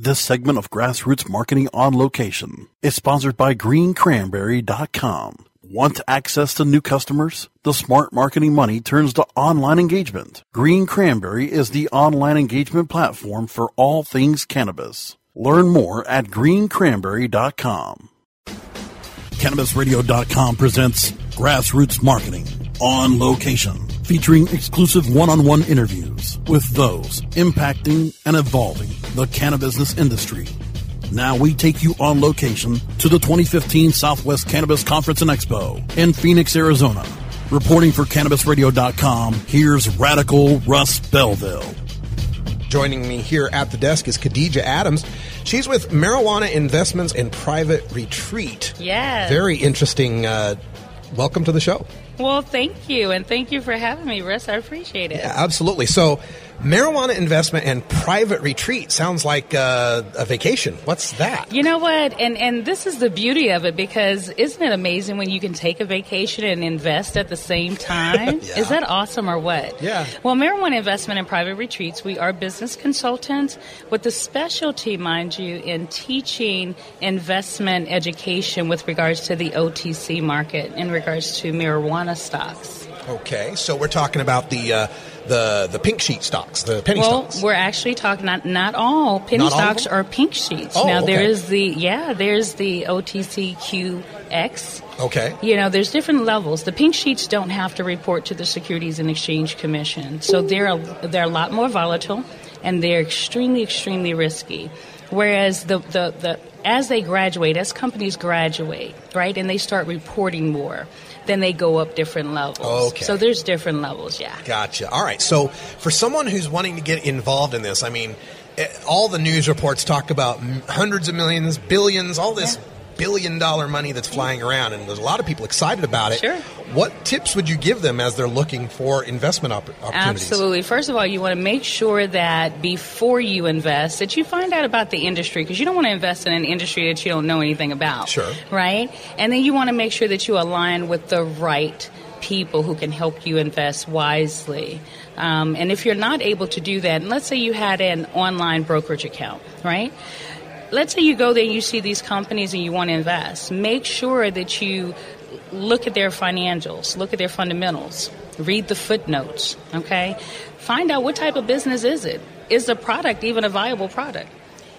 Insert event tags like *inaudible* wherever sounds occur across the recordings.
This segment of Grassroots Marketing on Location is sponsored by greencranberry.com. Want access to new customers? The smart marketing money turns to online engagement. Green Cranberry is the online engagement platform for all things cannabis. Learn more at greencranberry.com. CannabisRadio.com presents Grassroots Marketing on Location, featuring exclusive one-on-one interviews with those impacting and evolving the cannabis industry. Now we take you on location to the 2015 Southwest Cannabis Conference and Expo in Phoenix, Arizona. Reporting for CannabisRadio.com, here's Radical Russ Belville. Joining me here at the desk is Khadija Adams. She's with Marijuana Investments and Private Retreat. Yes. Very interesting. Uh, welcome to the show. Well, thank you, and thank you for having me, Russ. I appreciate it. Yeah, absolutely. So, marijuana investment and private retreat sounds like uh, a vacation. What's that? You know what? And and this is the beauty of it because isn't it amazing when you can take a vacation and invest at the same *laughs* time? Yeah. Is that awesome or what? Yeah. Well, marijuana investment and private retreats, we are business consultants with the specialty, mind you, in teaching investment education with regards to the OTC market in regards to marijuana stocks. Okay, so we're talking about the uh, the the pink sheet stocks, the penny well, stocks. we're actually talking not not all penny Not stocks them? are pink sheets. Oh, now there okay. is the yeah, there's the OTCQX. Okay. You know, there's different levels. The pink sheets don't have to report to the Securities and Exchange Commission, so they're a, they're a lot more volatile and they're extremely extremely risky. Whereas the, the, the as they graduate, as companies graduate, right, and they start reporting more, then they go up different levels. Okay. So there's different levels, yeah. Gotcha. All right. So, for someone who's wanting to get involved in this, I mean, eh, all the news reports talk about hundreds of millions, billions, all this billion dollar money that's flying around, and there's a lot of people excited about it. Sure. What tips would you give them as they're looking for investment opp- opportunities? Absolutely. First of all, you want to make sure that before you invest, that you find out about the industry because you don't want to invest in an industry that you don't know anything about. Sure. Right? And then you want to make sure that you align with the right people who can help you invest wisely. Um, and if you're not able to do that, and let's say you had an online brokerage account, right? Let's say you go there and you see these companies and you want to invest, make sure that you look at their financials, look at their fundamentals, read the footnotes, okay? Find out what type of business is it? Is the product even a viable product?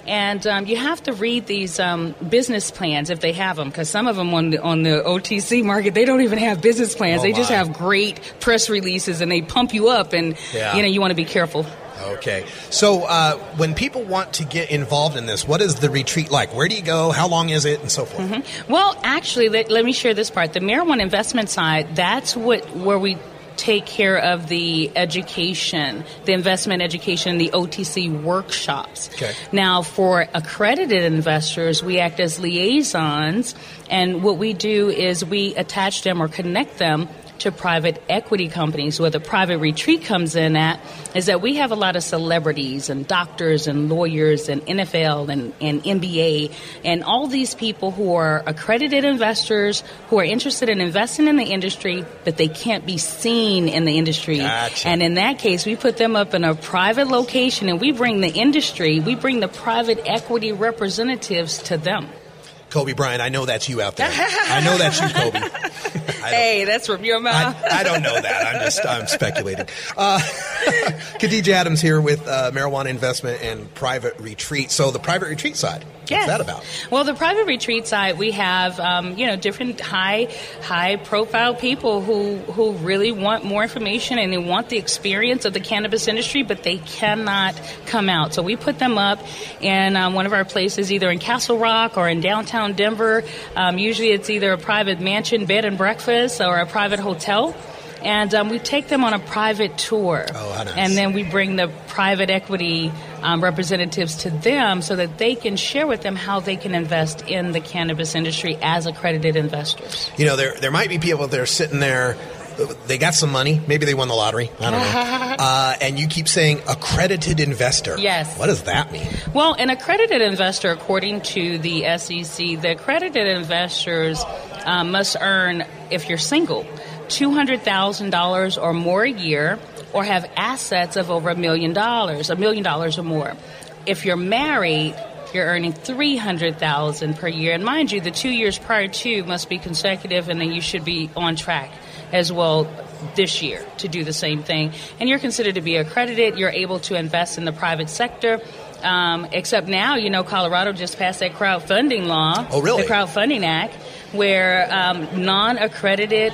And um, you have to read these um, business plans if they have them, because some of them on the, on the OTC market they don't even have business plans. Oh, they just have great press releases and they pump you up, and Yeah. you know you want to be careful. Okay. So, uh, when people want to get involved in this, what is the retreat like? Where do you go? How long is it? And so forth. Mm-hmm. Well, actually, let, let me share this part. The marijuana investment side, that's what where we take care of the education, the investment education, the OTC workshops. Okay. Now, for accredited investors, we act as liaisons, and what we do is we attach them or connect them to private equity companies. Where the private retreat comes in at is that we have a lot of celebrities and doctors and lawyers and NFL and, and NBA and all these people who are accredited investors who are interested in investing in the industry, but they can't be seen in the industry. Gotcha. And in that case, we put them up in a private location and we bring the industry, we bring the private equity representatives to them. Kobe Bryant, I know that's you out there. I know that's you, Kobe. *laughs* hey, that's from your mouth. I, I, don't know that. I'm just I'm speculating. Uh, *laughs* Khadija Adams here with uh, marijuana investment and private retreat. So the private retreat side. What's that about? Well, the private retreat side, we have um, you know different high high profile people who who really want more information and they want the experience of the cannabis industry, but they cannot come out. So we put them up in um, one of our places, either in Castle Rock or in downtown Denver. Um, usually, it's either a private mansion, bed and breakfast, or a private hotel and um, we take them on a private tour. Oh, nice. And then we bring the private equity um, representatives to them so that they can share with them how they can invest in the cannabis industry as accredited investors. You know, there there might be people that are sitting there. They got some money. Maybe they won the lottery. I don't know. *laughs* uh, and you keep saying accredited investor. Yes. What does that mean? Well, an accredited investor, according to the SEC, the accredited investors um, must earn, if you're single, $200,000 or more a year or have assets of over a million dollars, a million dollars or more. If you're married, you're earning 300,000 per year. And mind you, the 2 years prior to must be consecutive and then you should be on track as well this year to do the same thing. And you're considered to be accredited, you're able to invest in the private sector. Um, except now, you know, Colorado just passed that crowdfunding law. Oh, really? The Crowdfunding Act, where um, non accredited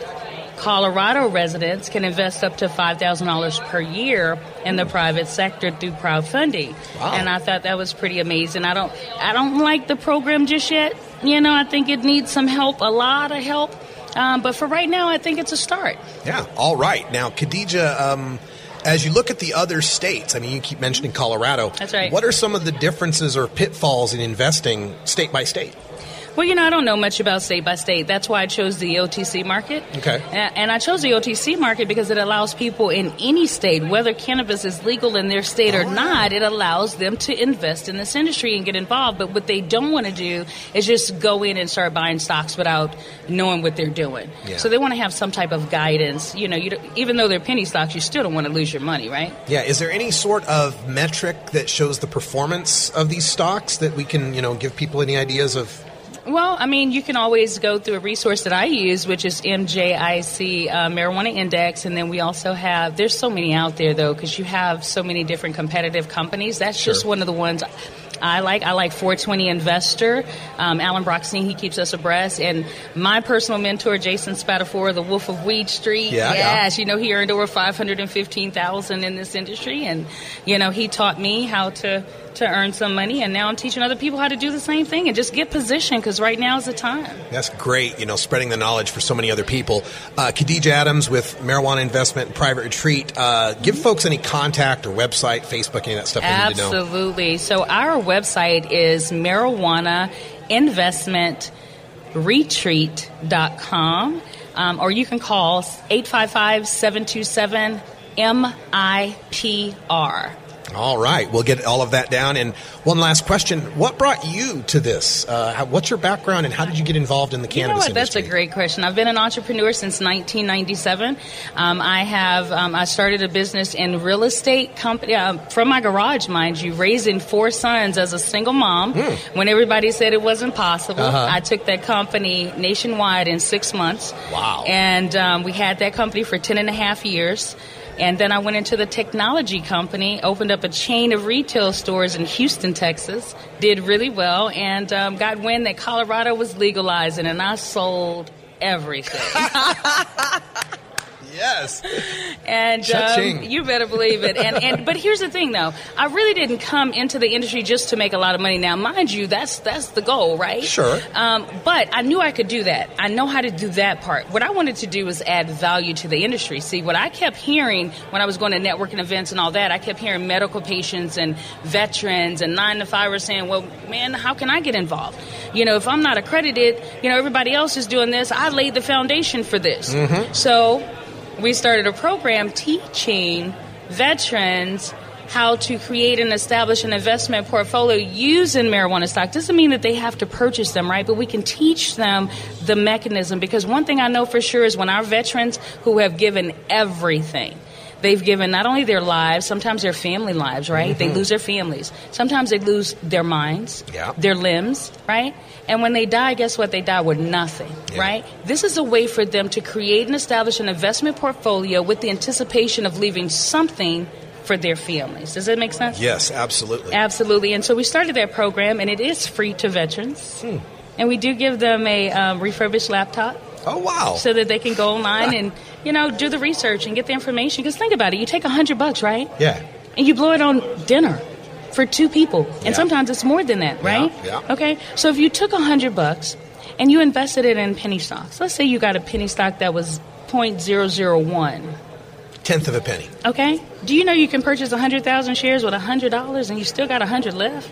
Colorado residents can invest up to $5,000 per year in the private sector through crowdfunding. Wow. And I thought that was pretty amazing. I don't I don't like the program just yet. You know, I think it needs some help, a lot of help. Um, but for right now, I think it's a start. Yeah. All right. Now, Khadija, um, as you look at the other states, I mean, you keep mentioning Colorado. That's right. What are some of the differences or pitfalls in investing state by state? Well, you know, I don't know much about state by state. That's why I chose the OTC market. Okay. And I chose the OTC market because it allows people in any state, whether cannabis is legal in their state or not, it allows them to invest in this industry and get involved. But what they don't want to do is just go in and start buying stocks without knowing what they're doing. Yeah. So they want to have some type of guidance. You know, you even though they're penny stocks, you still don't want to lose your money, right? Yeah. Is there any sort of metric that shows the performance of these stocks that we can, you know, give people any ideas of? Well, I mean, you can always go through a resource that I use, which is MJIC uh, Marijuana Index, and then we also have. There's so many out there though, because you have so many different competitive companies. That's just one of the ones. I like I like 420 Investor, um, Alan Brochstein. He keeps us abreast, and my personal mentor, Jason Spatafora, the Wolf of Weed Street. Yeah, yeah. yes, you know he earned over 515,000 in this industry, and you know he taught me how to to earn some money, and now I'm teaching other people how to do the same thing and just get positioned because right now is the time. That's great, you know, spreading the knowledge for so many other people. Uh, Khadija Adams with Marijuana Investment and Private Retreat. Uh, give folks any contact or website, Facebook, any of that stuff they need to know. Absolutely. So our website is marijuana investment retreat.com um, or you can call 855-727 MIPR. All right, we'll get all of that down. And one last question: What brought you to this? Uh, what's your background, and how did you get involved in the You know cannabis industry? That's a great question. I've been an entrepreneur since 1997. Um, I have um, I started a business in real estate company um, from my garage, mind you, raising four sons as a single mom. When everybody said it wasn't possible. Uh-huh. I took that company nationwide in six months. Wow. And um, we had that company for 10 and a half years. And then I went into the technology company, opened up a chain of retail stores in Houston, Texas, did really well, and um, got wind that Colorado was legalizing, and I sold everything. *laughs* Yes. And um, you better believe it. And, and but here's the thing, though, I really didn't come into the industry just to make a lot of money. Now, mind you, that's that's the goal, right? Sure. Um, but I knew I could do that. I know how to do that part. What I wanted to do was add value to the industry. See, what I kept hearing when I was going to networking events and all that, I kept hearing medical patients and veterans and nine to five were saying, "Well, man, how can I get involved? You know, if I'm not accredited, you know, everybody else is doing this. I laid the foundation for this. So." We started a program teaching veterans how to create and establish an investment portfolio using marijuana stock. Doesn't mean that they have to purchase them, right? But we can teach them the mechanism because one thing I know for sure is when our veterans who have given everything, They've given not only their lives, sometimes their family lives, right? Mm-hmm. They lose their families. Sometimes they lose their minds, yeah. their limbs, right? And when they die, guess what? They die with nothing, yeah. right? This is a way for them to create and establish an investment portfolio with the anticipation of leaving something for their families. Does that make sense? Yes, absolutely. Absolutely. And so we started that program, and it is free to veterans. Hmm. And we do give them a um, refurbished laptop. Oh, wow. So that they can go online and, you know, do the research and get the information. Because think about it. You take a 100 bucks, right? Yeah. And you blow it on dinner for two people. And yeah. sometimes it's more than that, right? Yeah. yeah. Okay. So if you took a 100 bucks and you invested it in penny stocks, let's say you got a penny stock that was 0.001 tenth of a penny. Okay. Do you know you can purchase 100,000 shares with $100 and you still got 100 left?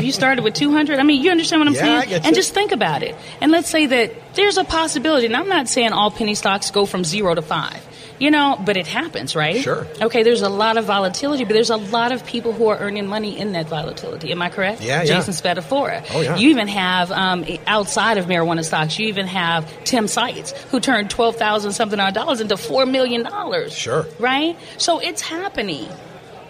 You started with 200 i mean you understand what i'm yeah, saying and just think about it and let's say that there's a possibility and i'm not saying all penny stocks go from zero to five you know, but it happens, right? Sure. Okay, there's a lot of volatility, but there's a lot of people who are earning money in that volatility. Am I correct? Yeah, Jason yeah. Spatafora. Oh, yeah. You even have, um, outside of marijuana stocks, you even have Tim Sykes, who turned 12000 something odd dollars into $4 million. Sure. Right? So it's happening.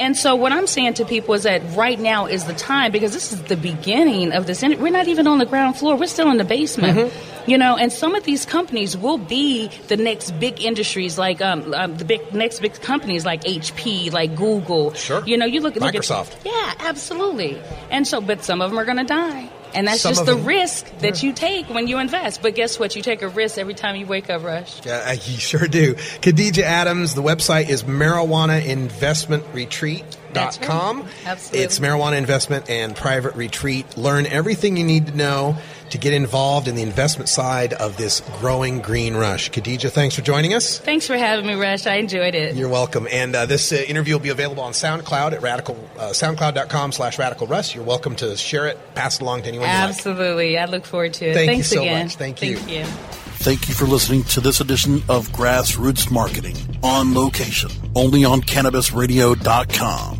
And so what I'm saying to people is that right now is the time because this is the beginning of this. We're not even on the ground floor. We're still in the basement. Mm-hmm. You know, and some of these companies will be the next big industries, like um, um, the big next big companies like HP, like Google. Sure. You know, you look at Microsoft. At, yeah, absolutely. And so, but some of them are going to die. And that's Some just the them, risk that yeah. you take when you invest. But guess what? You take a risk every time you wake up, Rush. Yeah, you sure do. Khadija Adams, the website is marijuana investment retreat. Dot com. Right. Absolutely. It's marijuana investment and private retreat. Learn everything you need to know to get involved in the investment side of this growing green russ. Khadija, thanks for joining us. Thanks for having me, Rush. I enjoyed it. You're welcome. And uh, this uh, interview will be available on SoundCloud at radical uh, soundcloud.com slash radical rush. You're welcome to share it, pass it along to anyone Absolutely. Like. I look forward to it. Thank Thanks you so again. much. Thank you. Thank you. Thank you for listening to this edition of Grassroots Marketing on location, only on CannabisRadio.com.